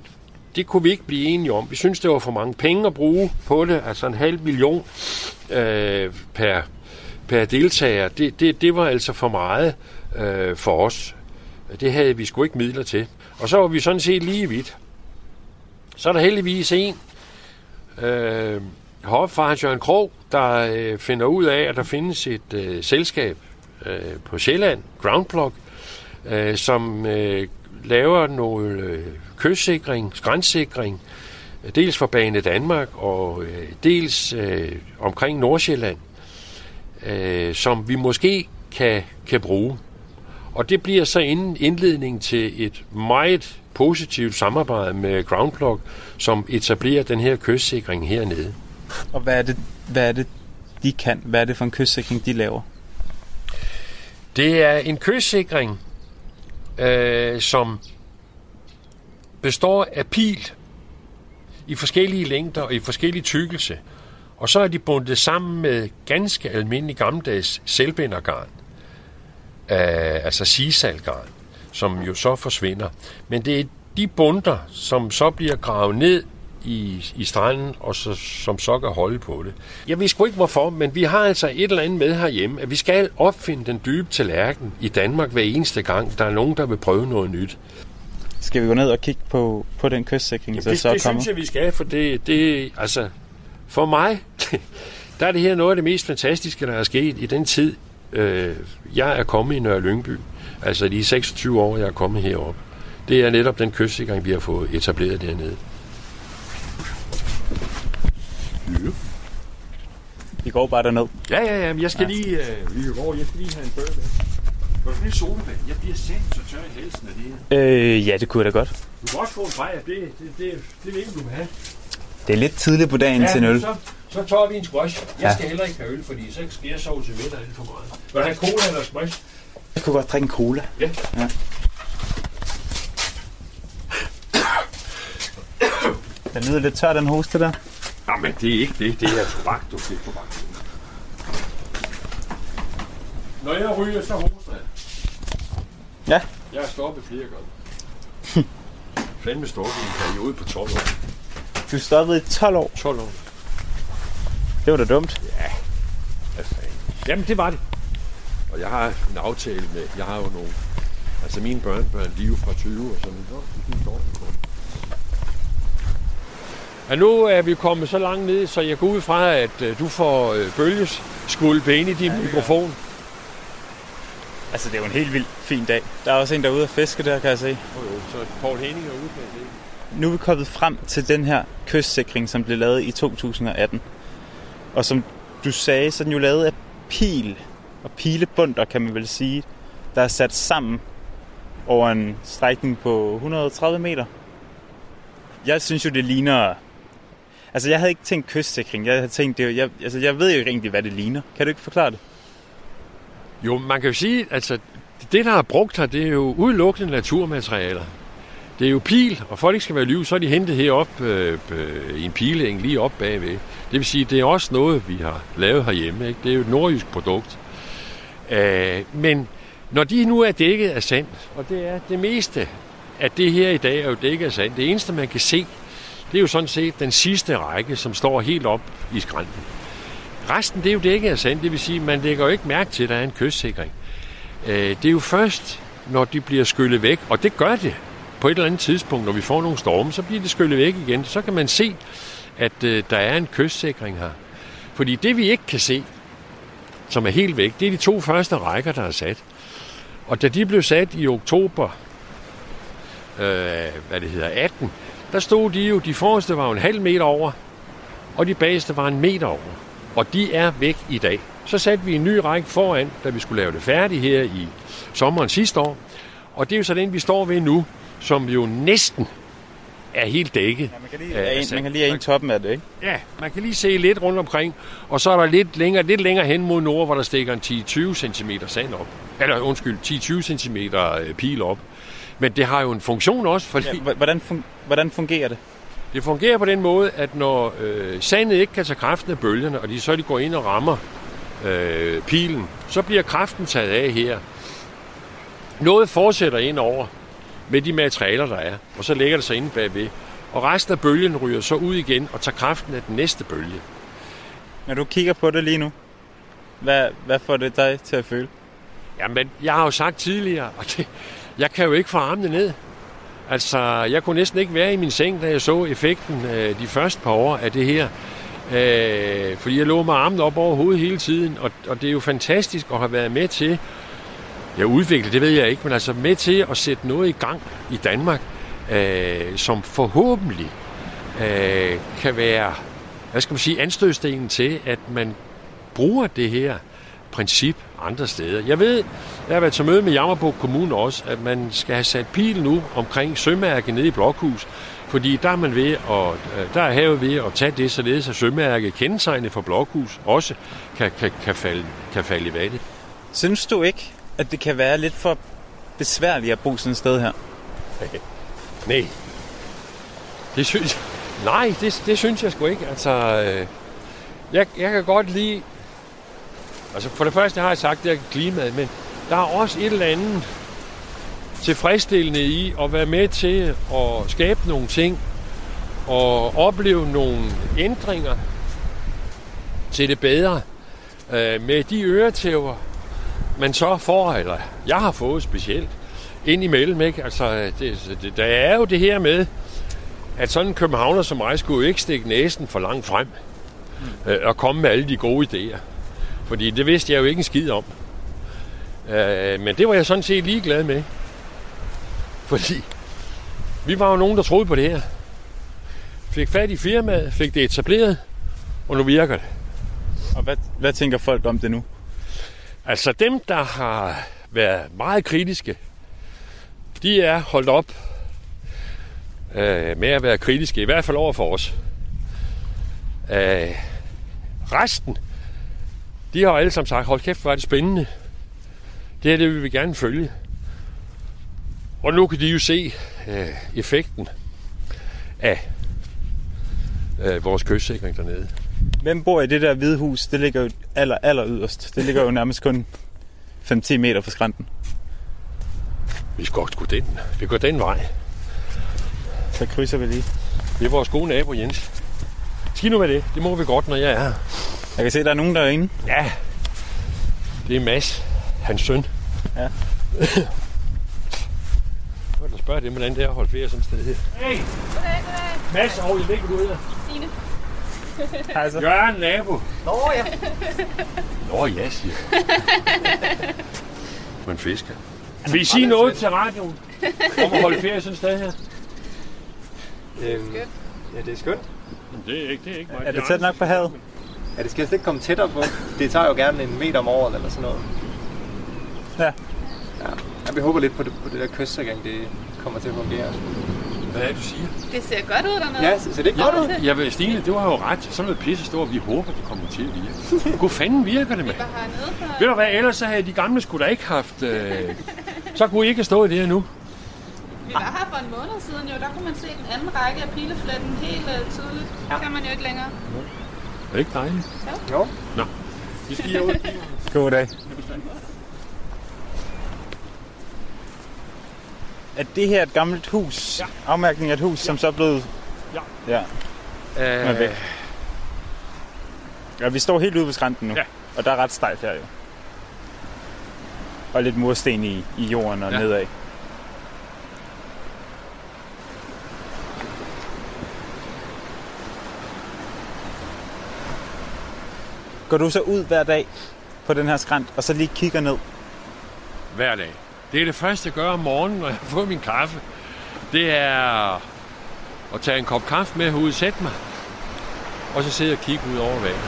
det kunne vi ikke blive enige om. Vi synes det var for mange penge at bruge på det, altså en halv million øh, per, per deltager. Det, det, det var altså for meget øh, for os. Det havde vi sgu ikke midler til. Og så var vi sådan set lige vidt. Så er der heldigvis en øh, heroppe fra Jørgen Krog, der øh, finder ud af, at der findes et øh, selskab øh, på Sjælland, Groundplug, øh, som øh, laver noget øh, kystsikring, skrænssikring, dels for Bane Danmark og øh, dels øh, omkring Nordsjælland, øh, som vi måske kan, kan bruge. Og det bliver så inden indledning til et meget positivt samarbejde med Groundplug, som etablerer den her kystsikring hernede. Og hvad er det, hvad er det de kan? Hvad er det for en kystsikring, de laver? Det er en kystsikring, øh, som består af pil i forskellige længder og i forskellige tykkelse. Og så er de bundet sammen med ganske almindelig gammeldags selvbindergarn, øh, altså sisalgarn, som jo så forsvinder. Men det er de bunter, som så bliver gravet ned i, i stranden, og så, som så kan holde på det. Jeg ved sgu ikke hvorfor, men vi har altså et eller andet med herhjemme, at vi skal opfinde den dybe tallerken i Danmark hver eneste gang, der er nogen, der vil prøve noget nyt. Skal vi gå ned og kigge på, på den kystsikring, der det, så er det kommet? synes jeg, vi skal, for det, det altså, for mig, der er det her noget af det mest fantastiske, der er sket i den tid, øh, jeg er kommet i Nørre Lyngby. Altså de 26 år, jeg er kommet herop. Det er netop den kystsikring, vi har fået etableret dernede. Vi går bare derned. Ja, ja, ja, men jeg skal lige, øh, vi går, jeg skal lige have en bøge med. Vil du solvand? Jeg bliver sendt så tør i halsen af det her. Øh, ja, det kunne jeg da godt. Du kan også få en bajer, det, det, det, det ikke, du vil have. Det er lidt tidligt på dagen til en øl. Så, så tager vi en squash. Jeg Ja. skal heller ikke have øl, fordi så skal jeg sove til middag lidt for meget. Vil du have cola eller squash? Jeg kunne godt drikke en cola. Ja. ja. Den lyder lidt tør, den hoste der. Nej, men det er ikke det. Det er tobak, du fik tobak. Når jeg ryger, så hoster jeg. Ja. Jeg har stoppet flere gange. Fandme stoppet i en periode på 12 år. Du stoppede i 12 år. 12 år. Det var da dumt. Fanden? Jamen, det var det. Og jeg har en aftale med, jeg har jo nogle Altså mine børnebørn, de er jo fra 20 og sådan noget. På. Ja, nu er vi kommet så langt ned, så jeg går ud fra, at øh, du får øh, bølgeskvulp ind i din ja, mikrofon. Altså, det er jo en helt vild fin dag. Der er også en, der er ude at fiske der, kan jeg se. Oh, jo, så Paul Henning er ude, jeg se. Nu er vi kommet frem til den her kystsikring, som blev lavet i 2018. Og som du sagde, så er den jo lavet af pil og pilebunder, kan man vel sige, der er sat sammen over en strækning på 130 meter. Jeg synes jo, det ligner... Altså, jeg havde ikke tænkt kystsikring. Jeg havde tænkt, det, jeg, altså, jeg ved jo ikke egentlig, hvad det ligner. Kan du ikke forklare det? Jo, man kan jo sige, altså, det, der er brugt her, det er jo udelukkende naturmaterialer. Det er jo pil, og folk ikke skal være liv, så er de hentet herop øh, øh, i en pileeng lige op bagved. Det vil sige, det er også noget, vi har lavet herhjemme. Ikke? Det er jo et nordjysk produkt. Øh, men når de nu er dækket af sand, og det er det meste af det her i dag er jo dækket af sand. Det eneste, man kan se, det er jo sådan set den sidste række, som står helt op i skrænten. Resten, det er jo dækket af sand, det vil sige, man lægger jo ikke mærke til, at der er en kystsikring. Øh, det er jo først, når de bliver skyllet væk, og det gør det på et eller andet tidspunkt, når vi får nogle storme, så bliver det skyllet væk igen. Så kan man se, at øh, der er en kystsikring her. Fordi det, vi ikke kan se, som er helt væk, det er de to første rækker, der er sat. Og da de blev sat i oktober, øh, hvad det hedder, 18, der stod de jo, de forreste var en halv meter over, og de bageste var en meter over. Og de er væk i dag. Så satte vi en ny række foran, da vi skulle lave det færdigt her i sommeren sidste år. Og det er jo så den, vi står ved nu, som jo næsten er helt dækket. Ja, man, kan lige, af, man kan lige have en toppen af det, ikke? Ja, man kan lige se lidt rundt omkring, og så er der lidt længere, lidt længere hen mod nord, hvor der stikker en 10-20 cm sand op. Eller undskyld, 10-20 cm øh, pil op. Men det har jo en funktion også, fordi... Ja, hvordan, fun- hvordan fungerer det? Det fungerer på den måde, at når øh, sandet ikke kan tage kraften af bølgerne, og de så de går ind og rammer øh, pilen, så bliver kraften taget af her. Noget fortsætter ind over med de materialer, der er, og så lægger det sig inde bagved. Og resten af bølgen ryger så ud igen og tager kraften af den næste bølge. Når du kigger på det lige nu, hvad, hvad får det dig til at føle? Jamen, jeg har jo sagt tidligere, og det, jeg kan jo ikke få armene ned. Altså, jeg kunne næsten ikke være i min seng, da jeg så effekten øh, de første par år af det her. Øh, fordi jeg lå med armen op over hovedet hele tiden, og, og det er jo fantastisk at have været med til, jeg udvikle, det ved jeg ikke, men altså med til at sætte noget i gang i Danmark, øh, som forhåbentlig øh, kan være, hvad skal man sige, anstødstenen til, at man bruger det her princip andre steder. Jeg ved, jeg har været til møde med Jammerburg Kommune også, at man skal have sat pil nu omkring sømærket nede i Blokhus, fordi der er man ved at, øh, der er havet ved at tage det, således at sømærket kendetegnet for Blokhus også kan, kan, kan, falde, kan falde i vandet. Synes du ikke, at det kan være lidt for besværligt at bo sådan et sted her? Nej. Det synes Nej, det, det synes jeg sgu ikke. Altså, øh, jeg, jeg kan godt lide... Altså, for det første har jeg sagt, det er klimaet, men der er også et eller andet tilfredsstillende i at være med til at skabe nogle ting og opleve nogle ændringer til det bedre øh, med de øretæver, man så får, eller jeg har fået specielt, ind imellem. Ikke? Altså, det, det, der er jo det her med, at sådan en københavner som mig skulle jo ikke stikke næsen for langt frem mm. øh, og komme med alle de gode idéer. Fordi det vidste jeg jo ikke en skid om. Øh, men det var jeg sådan set ligeglad med. Fordi vi var jo nogen, der troede på det her. Fik fat i firmaet, fik det etableret, og nu virker det. Og hvad, hvad tænker folk om det nu? Altså dem, der har været meget kritiske, de er holdt op øh, med at være kritiske, i hvert fald over for os. Øh, resten, de har alle sammen sagt, hold kæft, hvor er det spændende. Det er det, vi vil gerne følge. Og nu kan de jo se øh, effekten af øh, vores kystsikring dernede. Hvem bor i det der hvide hus? Det ligger jo aller, aller yderst. Det ligger jo nærmest kun 5-10 meter fra skrænten. Vi skal også gå den. Vi går den vej. Så krydser vi lige. Det er vores gode nabo, Jens. Skidt nu med det. Det må vi godt, når jeg er her. Jeg kan se, at der er nogen derinde. Ja. Det er Mads, hans søn. Ja. godt at spørge dem, hvordan det er at holde ferie sådan et sted her. Hey! Mads, og jeg hvor du hedder. Signe. Hej så. Jørgen, nabo. Nå ja. Nå ja, siger jeg. Man fisker. Vil I sige noget til radioen om at holde ferie sådan et sted her? Øhm, ja, det er skønt. Det er ikke, det er ikke mig. Er det tæt nok på havet? Ja, det skal slet ikke komme tættere på. Det tager jo gerne en meter om året eller sådan noget. Ja. Ja, ja vi håber lidt på det, på det der kystsikring, det kommer til at fungere. Hvad er det, du siger? Det ser godt ud dernede. Ja, så, så det er godt ud. Ja, men Stine, det var jo ret. Sådan noget pisse stort, vi håber, det kommer til at virke. Hvor fanden virker det med? Vi. Ved du hvad, ellers så havde de gamle skulle da ikke haft... Øh... Så kunne I ikke have stået det her nu. Vi var her for en måned siden jo. Der kunne man se den anden række af pilefletten helt uh, tydeligt. Det kan man jo ikke længere. Er det ikke dejligt? Jo. Nå. Vi skal ud. God Er det her et gammelt hus? Ja. Afmærkning af et hus, som så er blevet... Ja. Ja, er. Øh, Ja, vi står helt ude ved skrænten nu. Ja. Og der er ret stejlt her jo. Og lidt mursten i, i jorden og Ja. ja. nedad. Går du så ud hver dag på den her skrænt, og så lige kigger ned? hver dag. Det er det første, jeg gør om morgenen, når jeg har fået min kaffe. Det er at tage en kop kaffe med herude, sætte mig, og så sidde og kigge ud over vandet.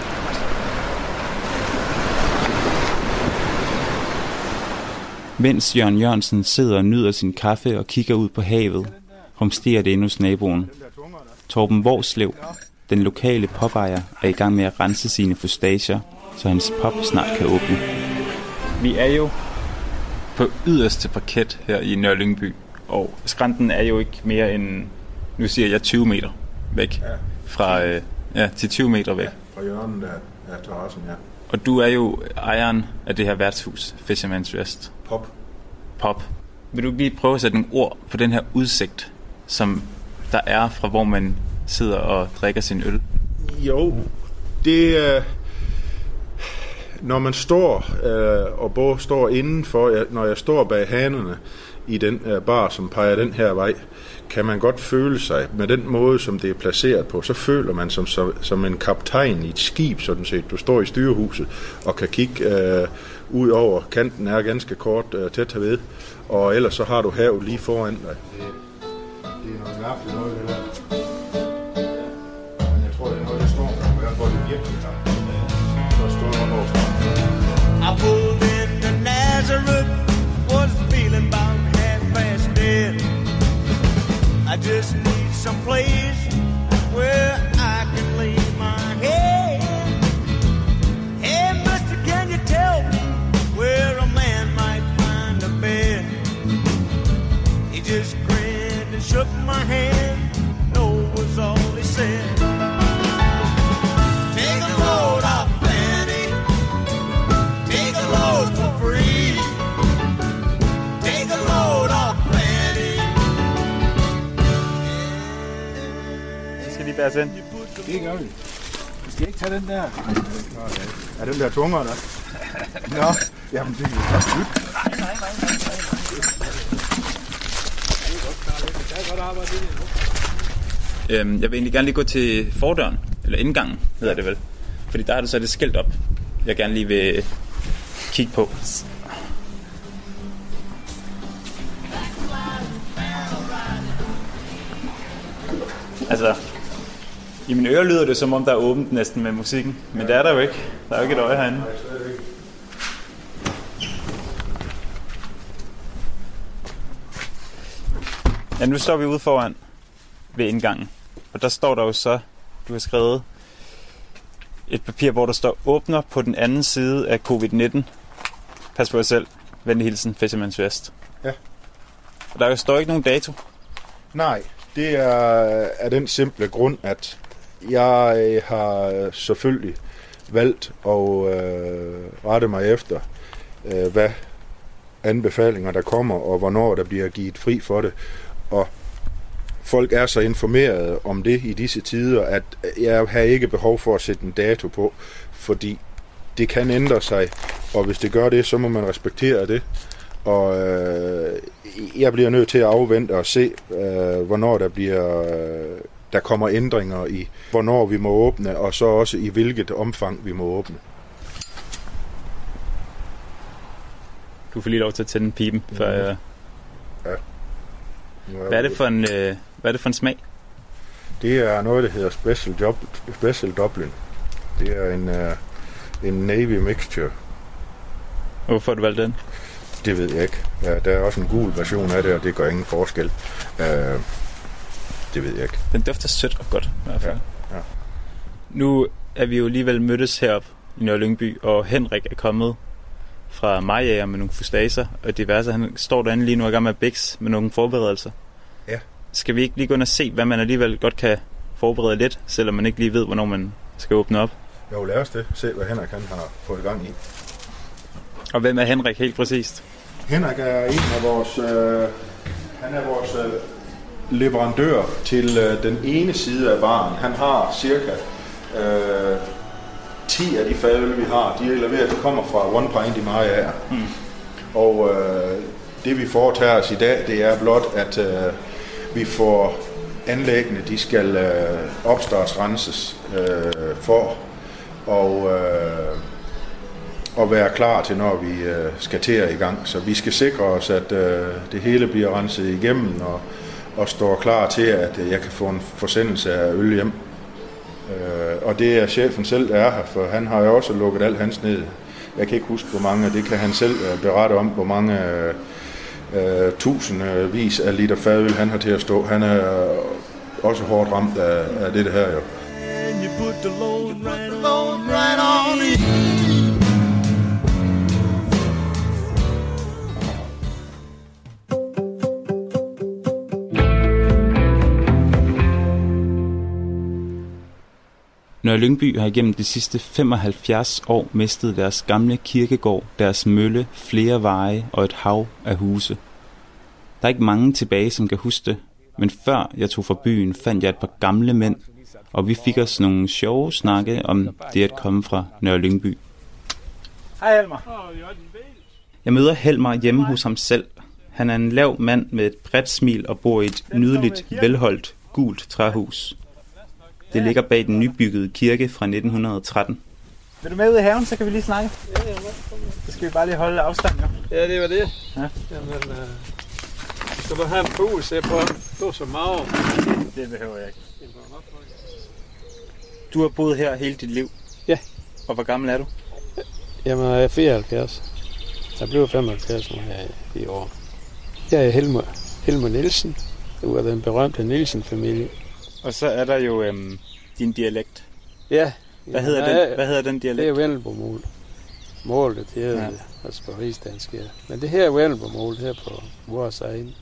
Mens Jørgen Jørgensen sidder og nyder sin kaffe og kigger ud på havet, rumsterer det endnu hos naboen. Torben Vorslev, den lokale popejer, er i gang med at rense sine fustager, så hans pop snart kan åbne. Vi er jo på yderste parket her i Nørlyngby, og skrænten er jo ikke mere end, nu siger jeg 20 meter væk. Ja. Fra, øh, ja, til 20 meter væk. Fra hjørnet af, af terrassen, ja. Og du er jo ejeren af det her værtshus, Fisherman's Rest. Pop. Pop. Vil du lige prøve at sætte nogle ord på den her udsigt, som der er fra hvor man sidder og drikker sin øl? Jo, det er... Når man står, øh, og både står indenfor, jeg, når jeg står bag hanerne i den øh, bar, som peger den her vej, kan man godt føle sig, med den måde, som det er placeret på, så føler man som, som, som en kaptajn i et skib, sådan set. Du står i styrehuset og kan kigge øh, ud over. Kanten er ganske kort øh, tæt herved, og ellers så har du havet lige foran dig. Det, det er noget mærkeligt noget, det der. I pulled into Nazareth, was feeling about half past dead. I just need some place where I can lay my head. Hey, mister, can you tell me where a man might find a bed? He just grinned and shook my hand. Ind. Det gør vi. Vi skal ikke tage den der. Er den der tungere der? Nå, jamen det er jo godt nyt. Øhm, jeg vil egentlig gerne lige gå til fordøren, eller indgangen hedder det vel. Fordi der er det så det skilt op, jeg gerne lige vil kigge på. Altså, i mine ører lyder det som om, der er åbent næsten med musikken. Men det er der jo ikke. Der er jo ikke et øje herinde. Ja, nu står vi ude foran ved indgangen. Og der står der jo så, du har skrevet et papir, hvor der står åbner på den anden side af covid-19. Pas på jer selv. Venlig hilsen, Fisherman's Vest. Ja. Og der står ikke nogen dato. Nej, det er af den simple grund, at jeg øh, har øh, selvfølgelig valgt at øh, rette mig efter, øh, hvad anbefalinger der kommer, og hvornår der bliver givet fri for det. Og folk er så informeret om det i disse tider, at jeg har ikke behov for at sætte en dato på, fordi det kan ændre sig, og hvis det gør det, så må man respektere det. Og øh, jeg bliver nødt til at afvente og se, øh, hvornår der bliver øh, der kommer ændringer i, hvornår vi må åbne, og så også i hvilket omfang vi må åbne. Du får lige lov til at tænde pipen. For, øh, Nu hvad, er det for en, øh, hvad er det for en smag? Det er noget, der hedder Special, Job, Special Dublin. Det er en, uh, en Navy mixture. Hvorfor har du valgt den? Det ved jeg ikke. Ja, der er også en gul version af det, og det gør ingen forskel. Uh, det ved jeg ikke. Den dufter sødt og godt i hvert fald. Ja, ja. Nu er vi jo alligevel mødtes heroppe i Nørre Lyngby, og Henrik er kommet fra Majager med nogle fustaser og diverse. Han står derinde lige nu og i gang med bix med nogle forberedelser. Ja. Skal vi ikke lige gå ind og se, hvad man alligevel godt kan forberede lidt, selvom man ikke lige ved, hvornår man skal åbne op? Jo, lad os det. Se, hvad Henrik han har fået i gang i. Og hvem er Henrik helt præcist? Henrik er en af vores... Øh, han er vores øh, leverandør til øh, den ene side af baren. Han har cirka øh, 10 af de fadøl, vi har. De er leveret, de kommer fra One Pint i Maja. Mm. Og øh, det vi foretager os i dag, det er blot, at øh, vi får anlæggene, de skal øh, opstartsrenses øh, for og øh, at være klar til, når vi øh, skal til at i gang. Så vi skal sikre os, at øh, det hele bliver renset igennem og, og står klar til, at øh, jeg kan få en forsendelse af øl hjem. Øh, og det er chefen selv, der er her, for han har jo også lukket alt hans ned. Jeg kan ikke huske, hvor mange, det kan han selv øh, berette om, hvor mange øh, øh, tusindvis af liter fadøl han har til at stå. Han er også hårdt ramt af, af det her jo. Nørre Lyngby har igennem de sidste 75 år mistet deres gamle kirkegård, deres mølle, flere veje og et hav af huse. Der er ikke mange tilbage, som kan huske det, men før jeg tog fra byen, fandt jeg et par gamle mænd, og vi fik os nogle sjove snakke om det at komme fra Nørre Lyngby. Hej Helmer. Jeg møder Helmer hjemme hos ham selv. Han er en lav mand med et bredt smil og bor i et nydeligt, velholdt, gult træhus. Det ligger bag den nybyggede kirke fra 1913. Vil du med ud i haven, så kan vi lige snakke? Ja, ja, Så skal vi bare lige holde afstand, jo. ja, det var det. Ja. Jamen, øh, skal du have en pose se på? Du er så meget. Det behøver jeg ikke. Du har boet her hele dit liv? Ja. Og hvor gammel er du? Jamen, jeg er 74. Jeg blev 75 nu her i- år. Jeg er Helmer, Helmer Nielsen. Du er den berømte Nielsen-familie. Og så er der jo øhm, din dialekt. Ja. Hvad hedder, ja, den, hvad hedder den Det dialekt? er Vennelbo-mål. Målet, det er Ja. ja. altså på rigsdansk, ja. Men det her er Vennelbo-mål her på vores egen.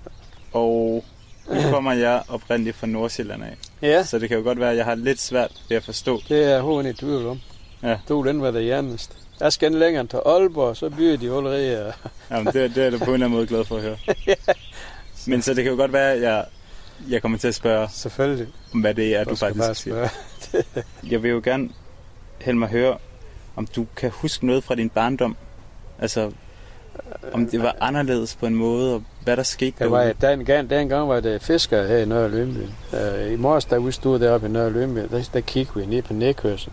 Og nu kommer jeg oprindeligt fra Nordsjælland af. Ja, Så det kan jo godt være, at jeg har lidt svært ved at forstå. det er hun i tvivl om. Ja. Du, den var det hjernest. Jeg skal længere til Aalborg, så byer de allerede. Jamen, det, det er du på en eller anden måde glad for at høre. Men så det kan jo godt være, at jeg, jeg kommer til at spørge, Selvfølgelig. hvad det er, du, Du faktisk siger. Jeg vil jo gerne, Helmer, høre, om du kan huske noget fra din barndom. Altså, om det var anderledes på en måde, og hvad der skete Der var, derude. den, gang, dengang var det fiskere her i Nørre Lønby. Uh, I morges, da vi stod deroppe i Nørre Lønby, der, der kiggede vi ned på nedkørsel.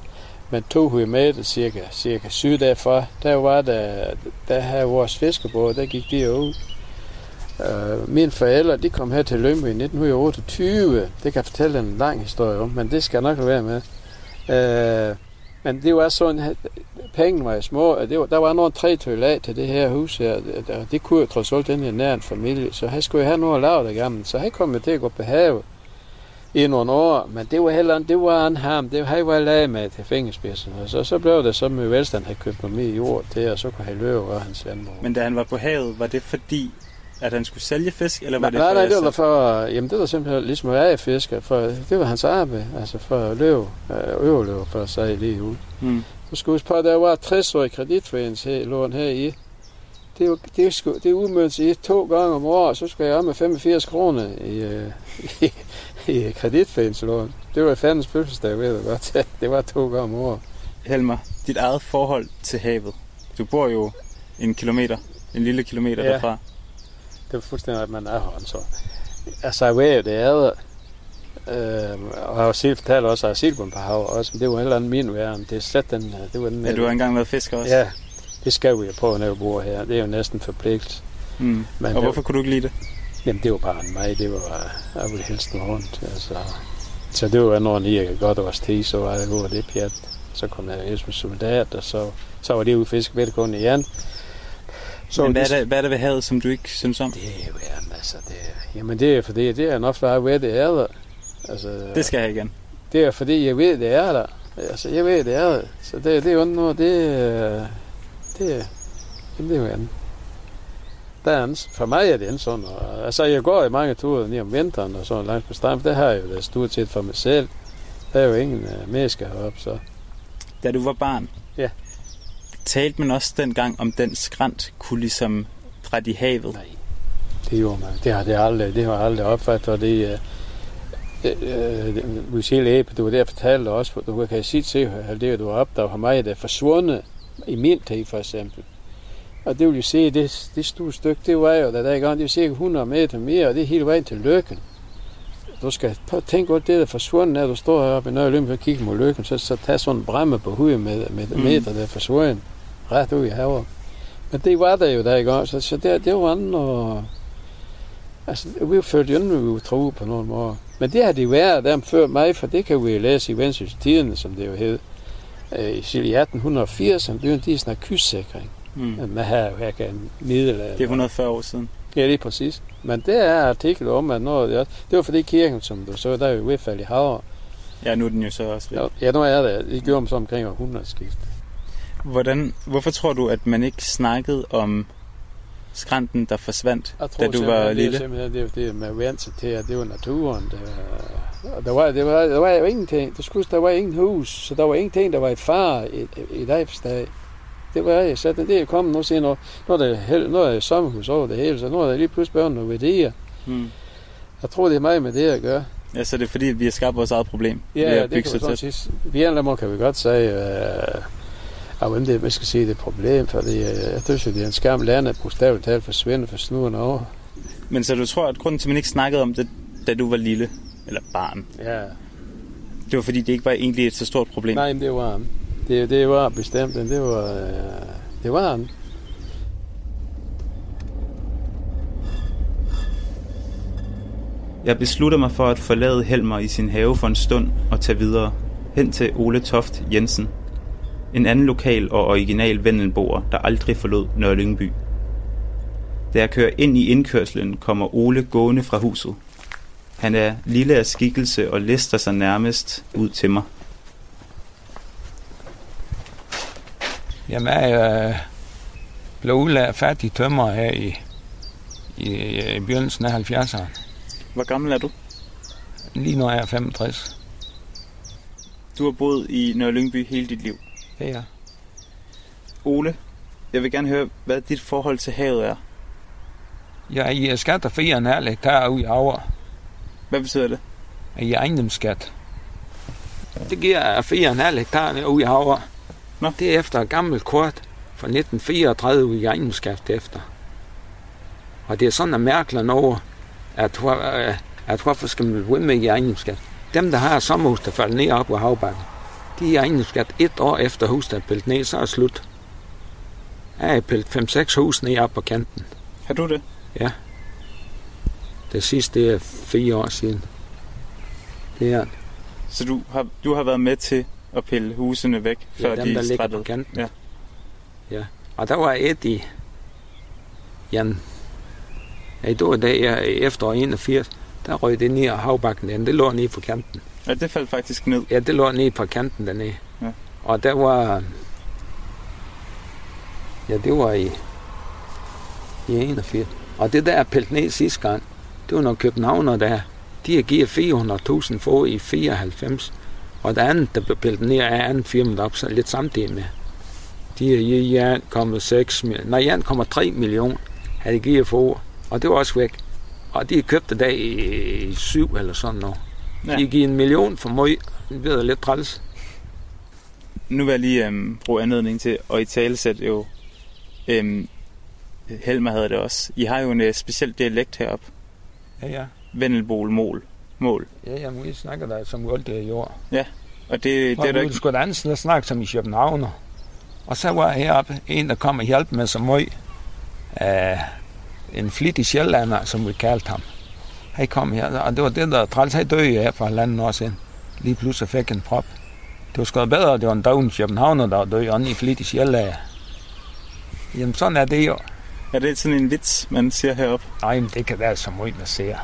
Men to uger med det cirka, cirka syv dage for, der var der, der havde vores fiskebåd, der gik de ud. Øh, uh, mine forældre, de kom her til Lyngby i 1928. Det kan jeg fortælle en lang historie om, men det skal jeg nok være med. Uh, men det var sådan, at pengene var små, og det var, der var nogle tre toilet af til det her hus her, det kunne jo trods alt den nær en familie, så han skulle jo have noget at lave det gammel, så han kom jo til at gå på havet i nogle år, men det var heller det var en ham, det han var lag med til fingerspidsen, og så, så blev det så med velstand, han købte noget mere jord til, og så kunne han løbe over hans landbrug. Men da han var på havet, var det fordi, at han skulle sælge fisk, eller var Nej, det nej, for nej, jer det var selv? for, jamen det var simpelthen ligesom at være fisker, for det var hans arbejde, altså for at løbe, øh, overleve for sig lige ud. Mm. Du skal huske på, at der var 60 år i kreditforeningslån her i. Det jo- det, sgu- det udmøntet i to gange om året, så skal jeg af med 85 kroner i, øh, i, i kreditforeningslån. Det var fandens fødselsdag, ved du godt. Det var to gange om året. Helmer, dit eget forhold til havet. Du bor jo en kilometer en lille kilometer Ja. derfra. Det er fuldstændig, at man er her. Så. Altså, jeg ved det er det. Øh, og jeg har selv fortalt også, at jeg har set på en par hav også, men det var heller andet min væren. Det er slet den, øh, det var den Ja, du har engang været fisker også. Ja, det skal vi jo prøve, når vi bor her. Det er jo næsten forpligt. Mm. Men Og det- hvorfor kunne du ikke lide det? Jamen, det var bare mig. Det var, jeg ville helst nå rundt. Altså. Så det var, når jeg godt års tid, så var jeg ude lidt pjat. Så kom jeg hjem som soldat, og så, så var det ude fisk ved kun igen. Så Men hvad, er det, hvad er det ved havet, som du ikke synes om? Det er jo, jamen, altså, det er, jamen, det er fordi, det er nok bare ved, det er der. Altså, Det skal jeg igen. det er fordi, jeg ved, det er der. Altså, jeg ved, det er der. Så det, det er jo noget, det, det, er- jamen, det er jo andet. Der er. For mig er det andet sådan. Og, altså, jeg går i mange ture lige om vinteren og sådan langt på stranden, for det har jeg jo da stort set for mig selv. Der er jo ingen uh, mennesker heroppe, så... Da du var barn, Ja talte man også dengang om den skrant kunne ligesom drætte i havet? Nej. Det gjorde man. Det har det aldrig, det har jeg aldrig opfattet, og det øh, øh, øh, øh Michelle Æbe, du var der fortalte også, du kan sige til, at det du har opdaget for mig, der er forsvundet i min tid for eksempel. Og det vil jo sige, det, det store stykke, det var jo, da der er i gang, det er cirka 100 meter mere, og det er hele vejen til lykken. Du skal prøve at tænke godt, det der er forsvundet, når du står heroppe i Nørre og kigger mod lykken, så, så tag sådan en bræmme på hovedet med, med Mm. meter, der er forsvundet ret ud i havet. Men det var der jo der i gang, så, så det, det var andet, og Altså, vi født inden, vi var tro på nogen måde. Men det har de været dem før mig, for det kan vi læse i Vendsyssel som det jo hed. Øh, I Sil i 1880, så blev de sådan en kystsikring. Mm. Man har jo her en middelalder. Det er 140 år siden. Ja, lige præcis. Men det er artikel om, at noget, det, det var fordi kirken, som du så, der er jo i hvert fald i Havre. Ja, nu er den jo så også væk. Ja, nu er det. Det gjorde man så omkring århundredskift. Hvordan, hvorfor tror du, at man ikke snakkede om skranten, der forsvandt, Jeg tror da du var det er lille? simpelthen det, det med vant sig til, at det var naturen. Og der, var, der, var, der var jo ingenting. Der, skulle, der var ingen hus, så der var ingenting, der var et far i, i Leifsdag. Det var jeg. Så det er kommet nu senere. Nu er der, nu er der sommerhus over det hele, så nu er der lige pludselig bare nogle værdier. Mm. Jeg tror, det er meget med det at gøre. Ja, så det er fordi, vi har skabt vores eget problem. Ja, det kan man sige. Vi andre må kan vi godt sige, øh, hvem det, man skal sige, det er et problem, for det, øh, jeg synes, det er en skam, landet bogstaveligt talt forsvinder for snuden over. Men så du tror, at grunden til, at man ikke snakkede om det, da du var lille, eller barn, Ja. det var fordi, det ikke var egentlig et så stort problem? Nej, men det var det, det var bestemt, det var, øh, det var han. Jeg beslutter mig for at forlade Helmer i sin have for en stund og tage videre hen til Ole Toft Jensen. En anden lokal og original vendelboer, der aldrig forlod Nørlyngby. Da jeg kører ind i indkørslen, kommer Ole gående fra huset. Han er lille af skikkelse og lister sig nærmest ud til mig. Jamen, jeg øh, blev udlært fattig tømmer her i, i, i begyndelsen af 70'erne. Hvor gammel er du? Lige når jeg er 65. Du har boet i Nørre Lyngby hele dit liv. Er jeg. Ole, jeg vil gerne høre, hvad dit forhold til havet er. Jeg I skatter 4,5 hektar ud i Aver Hvad betyder det? i ejendomsskat. Det giver 4,5 hektar ud i Aver. Nå. Det er efter et gammelt kort fra 1934 ud i ejendomsskat efter. Og det er sådan en mærkelig noget, at, øh, at hvorfor skal man blive ved med i ejendomsskat? Dem, der har sommerhus, der falder ned op på havbakken, de er ejendomsskat et år efter huset er pillet ned, så er det slut. Jeg har pillet 5-6 hus ned op på kanten. Har du det? Det sidste det er fire år siden. Det er Så du har, du har været med til at pille husene væk, før ja, dem, de der ligger på kanten. Ja. ja. Og der var et i Jan. Ja, det var der i efterår 81. Der røg det ned af havbakken den. Det lå nede på kanten. ja, det faldt faktisk ned. Ja, det lå nede på kanten dernede. Ja. Og der var... Ja, det var i, i 81. Og det der er pillet ned sidste gang, det var når Københavner der, de har givet 400.000 for i 94. Og det andet, der blev pillet ned af andet firma, der så lidt samtidig med. De har givet 1,6 millioner, nej 1,3 millioner havde de givet for år. Og det var også væk. Og de købte der i, i syv eller sådan noget. Ja. De giver en million for mig. Det jeg lidt træls. Nu vil jeg lige øhm, bruge anledning til at i talesætte jo øhm, Helmer havde det også. I har jo en øh, speciel dialekt heroppe. Ja, ja. Vendelbol mål. Ja, ja, vi snakker der som alt det jord. Og det, det For er der ikke... skulle et andet sted snakke som i København. Og så var heroppe en, der kom og hjalp med så meget. Uh, en flittig sjællander, som vi kaldte ham. Han kom her, og det var det, der træls. Han døde her for halvanden år siden. Lige pludselig fik en prop. Det var sgu bedre, det var en doven Københavner, der døde, og en flittig sjællander. Jamen, sådan er det jo. Er det sådan en vits, man siger heroppe? Nej, men det kan være så meget, man ser.